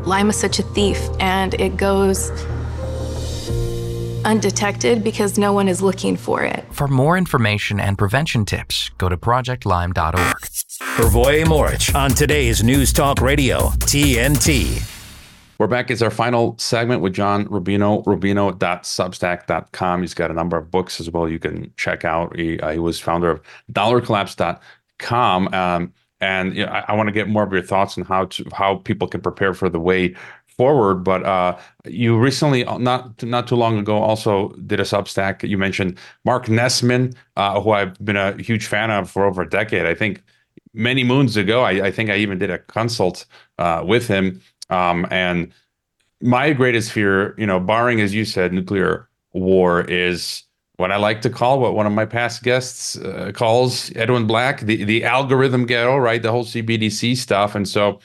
Lyme is such a thief and it goes undetected because no one is looking for it. For more information and prevention tips, go to projectlyme.org. Hrvoje Morić on today's News Talk Radio, TNT. We're back. It's our final segment with John Rubino, rubino.substack.com. He's got a number of books as well you can check out. He, uh, he was founder of dollarcollapse.com. Um, and you know, I, I want to get more of your thoughts on how to how people can prepare for the way forward, but uh, you recently, not not too long ago, also did a Substack. You mentioned Mark Nestmann, uh, who I've been a huge fan of for over a decade. I think many moons ago, I, I think I even did a consult uh, with him. Um, and my greatest fear, you know, barring as you said, nuclear war, is what I like to call what one of my past guests uh, calls Edwin Black, the the algorithm ghetto, right? The whole CBDC stuff, and so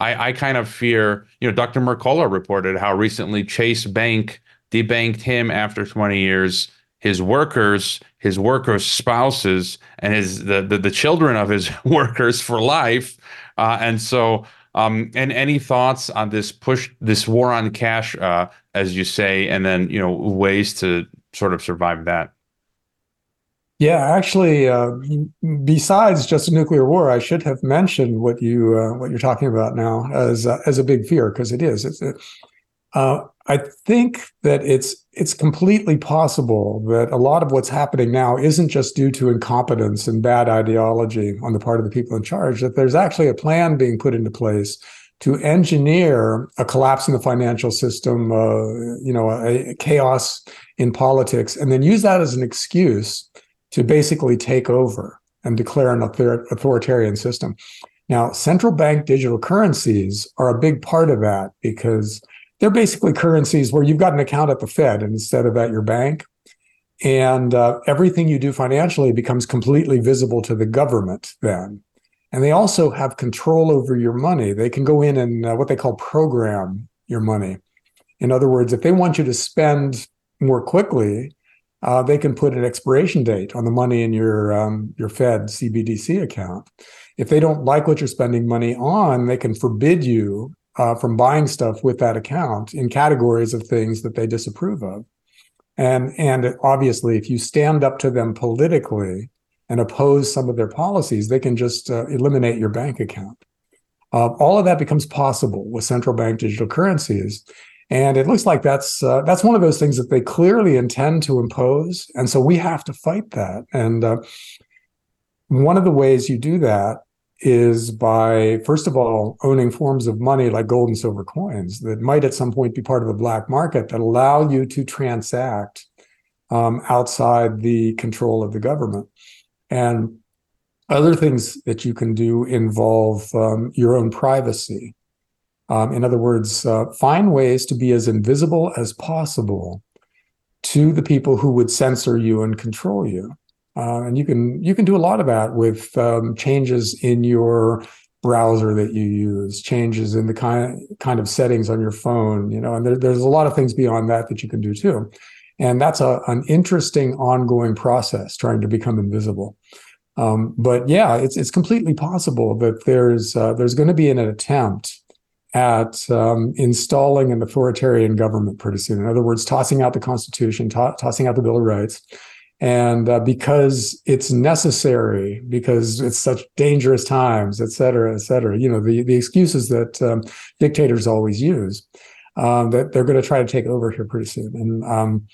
I, I kind of fear, you know, Dr. Mercola reported how recently Chase Bank debanked him after 20 years, his workers, his workers' spouses, and his the the, the children of his workers for life. Uh, and so, um, and any thoughts on this push, this war on cash, uh, as you say, and then you know ways to sort of survive that? Yeah, actually, uh, besides just a nuclear war, I should have mentioned what you uh, what you're talking about now as uh, as a big fear because it is. It's. Uh, I think that it's it's completely possible that a lot of what's happening now isn't just due to incompetence and bad ideology on the part of the people in charge. That there's actually a plan being put into place to engineer a collapse in the financial system, uh, you know, a, a chaos in politics, and then use that as an excuse to basically take over and declare an author- authoritarian system. Now, central bank digital currencies are a big part of that because they're basically currencies where you've got an account at the Fed instead of at your bank. And uh, everything you do financially becomes completely visible to the government then. And they also have control over your money. They can go in and uh, what they call program your money. In other words, if they want you to spend more quickly, uh, they can put an expiration date on the money in your um, your Fed CBDC account. If they don't like what you're spending money on, they can forbid you uh, from buying stuff with that account in categories of things that they disapprove of. And and obviously, if you stand up to them politically and oppose some of their policies, they can just uh, eliminate your bank account. Uh, all of that becomes possible with central bank digital currencies. And it looks like that's uh, that's one of those things that they clearly intend to impose, and so we have to fight that. And uh, one of the ways you do that is by first of all owning forms of money like gold and silver coins that might at some point be part of a black market that allow you to transact um, outside the control of the government. And other things that you can do involve um, your own privacy. Um, in other words, uh, find ways to be as invisible as possible to the people who would censor you and control you. Uh, and you can you can do a lot of that with um, changes in your browser that you use, changes in the kind kind of settings on your phone. You know, and there, there's a lot of things beyond that that you can do too. And that's a, an interesting ongoing process, trying to become invisible. Um, but yeah, it's it's completely possible that there's uh, there's going to be an attempt at um, installing an authoritarian government pretty soon. In other words, tossing out the Constitution, to- tossing out the Bill of Rights. And uh, because it's necessary, because it's such dangerous times, et cetera, et cetera, you know, the, the excuses that um, dictators always use, um, that they're going to try to take over here pretty soon. And, um,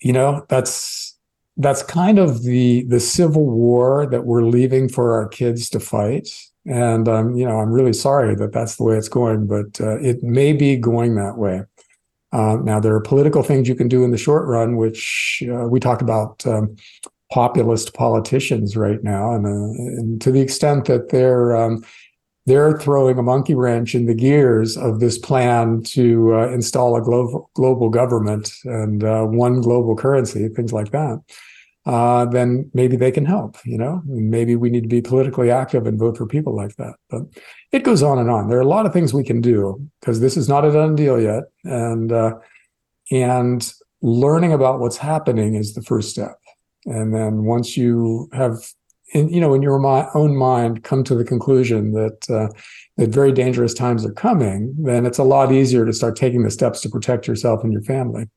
you know, that's, that's kind of the the civil war that we're leaving for our kids to fight and um, you know, I'm really sorry that that's the way it's going, but uh, it may be going that way. Uh, now, there are political things you can do in the short run, which uh, we talk about um, populist politicians right now, and, uh, and, to the extent that they're um, they're throwing a monkey wrench in the gears of this plan to uh, install a global global government and uh, one global currency, things like that uh, then maybe they can help. You know, maybe we need to be politically active and vote for people like that. But it goes on and on. There are a lot of things we can do because this is not a done deal yet, and uh, and learning about what's happening is the first step. And then once you have, in, you know, in your own mind, come to the conclusion that uh, that very dangerous times are coming, then it's a lot easier to start taking the steps to protect yourself and your family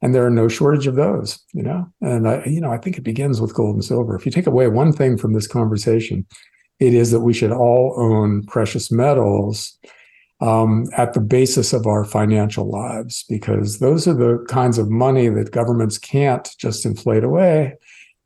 and there are no shortage of those you know and i you know i think it begins with gold and silver if you take away one thing from this conversation it is that we should all own precious metals um, at the basis of our financial lives because those are the kinds of money that governments can't just inflate away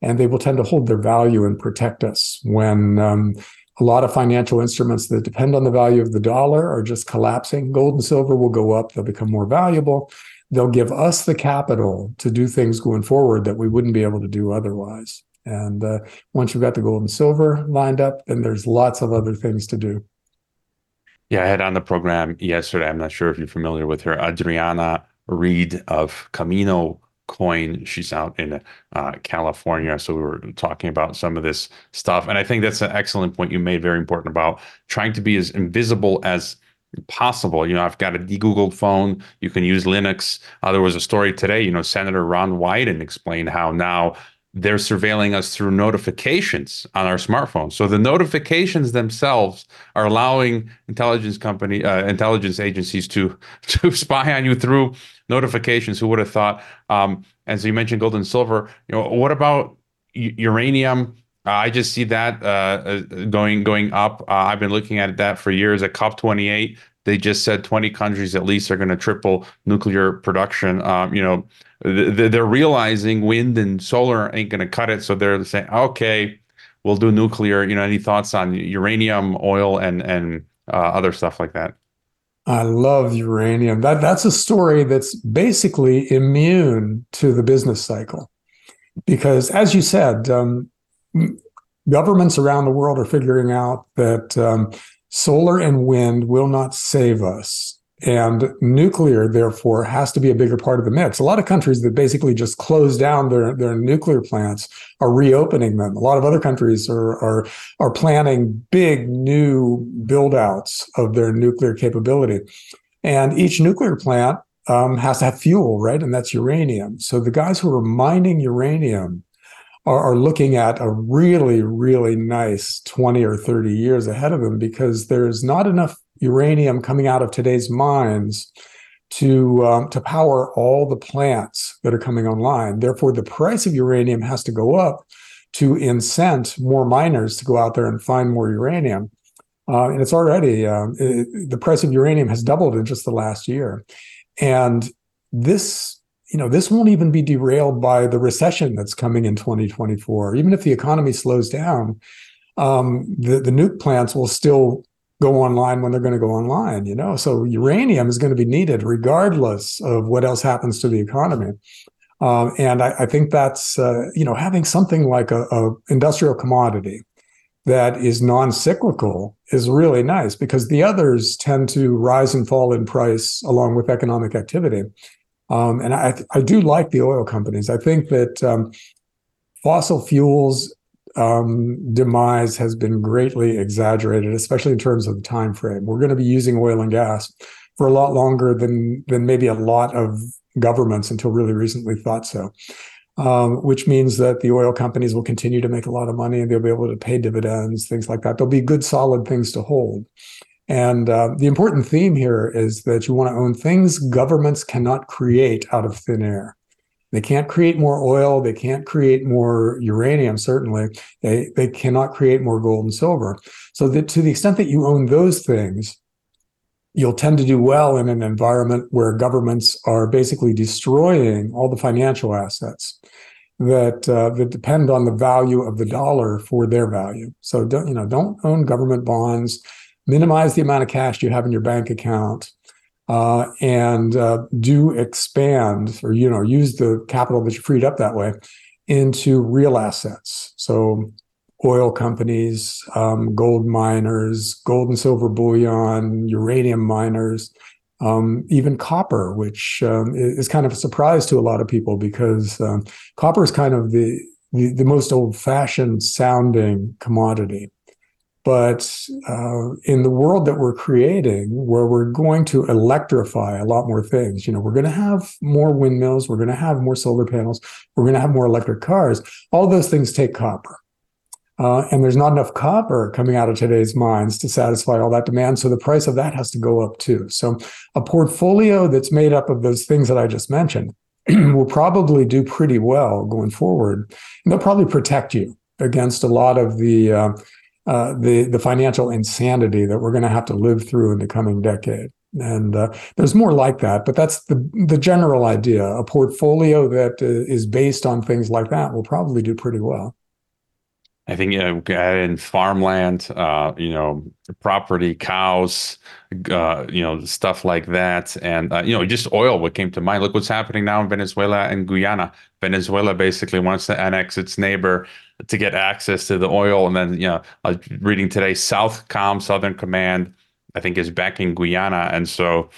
and they will tend to hold their value and protect us when um, a lot of financial instruments that depend on the value of the dollar are just collapsing. Gold and silver will go up, they'll become more valuable. They'll give us the capital to do things going forward that we wouldn't be able to do otherwise. And uh, once you've got the gold and silver lined up, then there's lots of other things to do. Yeah, I had on the program yesterday. I'm not sure if you're familiar with her, Adriana Reed of Camino coin. She's out in uh, California. So we were talking about some of this stuff. And I think that's an excellent point you made, very important about trying to be as invisible as possible. You know, I've got a de-Googled phone. You can use Linux. Uh, there was a story today, you know, Senator Ron Wyden explained how now they're surveilling us through notifications on our smartphones. So the notifications themselves are allowing intelligence company, uh, intelligence agencies to to spy on you through notifications. Who would have thought? Um, and so you mentioned gold and silver. You know, what about uranium? Uh, I just see that uh, uh, going going up. Uh, I've been looking at that for years. At COP28, they just said 20 countries at least are going to triple nuclear production. Um, you know, they're realizing wind and solar ain't going to cut it, so they're saying, okay, we'll do nuclear. You know, any thoughts on uranium, oil, and and uh, other stuff like that? I love uranium. That that's a story that's basically immune to the business cycle, because as you said, um, governments around the world are figuring out that um, solar and wind will not save us and nuclear, therefore, has to be a bigger part of the mix. A lot of countries that basically just close down their, their nuclear plants are reopening them. A lot of other countries are, are, are planning big new build outs of their nuclear capability. And each nuclear plant um, has to have fuel, right? And that's uranium. So the guys who are mining uranium are, are looking at a really, really nice 20 or 30 years ahead of them because there's not enough uranium coming out of today's mines to um, to power all the plants that are coming online. Therefore, the price of uranium has to go up to incent more miners to go out there and find more uranium. Uh, and it's already uh, it, the price of uranium has doubled in just the last year, and this you know this won't even be derailed by the recession that's coming in 2024. Even if the economy slows down, um, the the nuke plants will still go online when they're going to go online you know? So uranium is going to be needed regardless of what else happens to the economy. Um, and I, I, think that's uh, you know having something like a, a, industrial commodity that is non-cyclical is really nice because the others tend to rise and fall in price along with economic activity. Um, and I, I do like the oil companies. I think that um, fossil fuels um, demise has been greatly exaggerated, especially in terms of the time frame. We're going to be using oil and gas for a lot longer than than maybe a lot of governments until really recently thought so. Um, which means that the oil companies will continue to make a lot of money and they'll be able to pay dividends, things like that. There'll be good, solid things to hold. And uh, the important theme here is that you want to own things governments cannot create out of thin air. They can't create more oil. They can't create more uranium, certainly. They, they cannot create more gold and silver. So that to the extent that you own those things, you'll tend to do well in an environment where governments are basically destroying all the financial assets that uh, that depend on the value of the dollar for their value. So don't you know don't own government bonds. Minimize the amount of cash you have in your bank account uh, and uh, do expand or you know use the capital that you freed up that way into real assets. So oil companies, um, gold miners, gold and silver bullion, uranium miners, um, even copper, which um, is kind of a surprise to a lot of people because um, copper is kind of the, the, the most old fashioned sounding commodity. But uh, in the world that we're creating, where we're going to electrify a lot more things, you know, we're going to have more windmills, we're going to have more solar panels, we're going to have more electric cars. All those things take copper. Uh, and there's not enough copper coming out of today's mines to satisfy all that demand. So the price of that has to go up too. So a portfolio that's made up of those things that I just mentioned will probably do pretty well going forward. And they'll probably protect you against a lot of the uh, uh, the the financial insanity that we're going to have to live through in the coming decade. And uh, there's more like that, but that's the the general idea. A portfolio that uh, is based on things like that will probably do pretty well. I think you know, in farmland, uh, you know, property, cows, uh, you know, stuff like that, and uh, you know, just oil. What came to mind? Look what's happening now in Venezuela and Guyana. Venezuela basically wants to annex its neighbor to get access to the oil, and then you know, reading today, Southcom, Southern Command, I think is backing Guyana, and so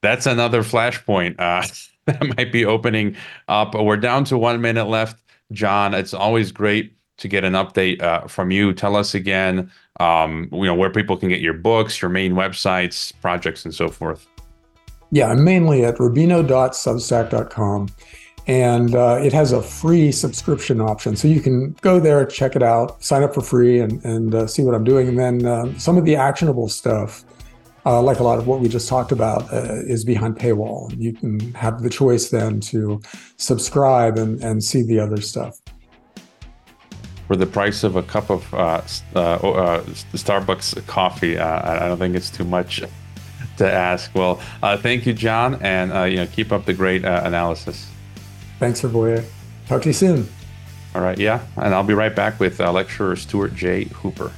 that's another flashpoint uh, that might be opening up. We're down to one minute left, John. It's always great to get an update uh, from you. Tell us again, um, you know, where people can get your books, your main websites, projects, and so forth. Yeah, I'm mainly at rubino.substack.com. And uh, it has a free subscription option. So you can go there, check it out, sign up for free, and, and uh, see what I'm doing. And then uh, some of the actionable stuff, uh, like a lot of what we just talked about, uh, is behind paywall. You can have the choice then to subscribe and, and see the other stuff for the price of a cup of uh, uh, uh, Starbucks coffee. Uh, I don't think it's too much to ask. Well, uh, thank you, John, and uh, you know keep up the great analysis. Thanks, Voya. Talk to you soon. All right, yeah, and I'll be right back with lecturer Stuart J. Hooper.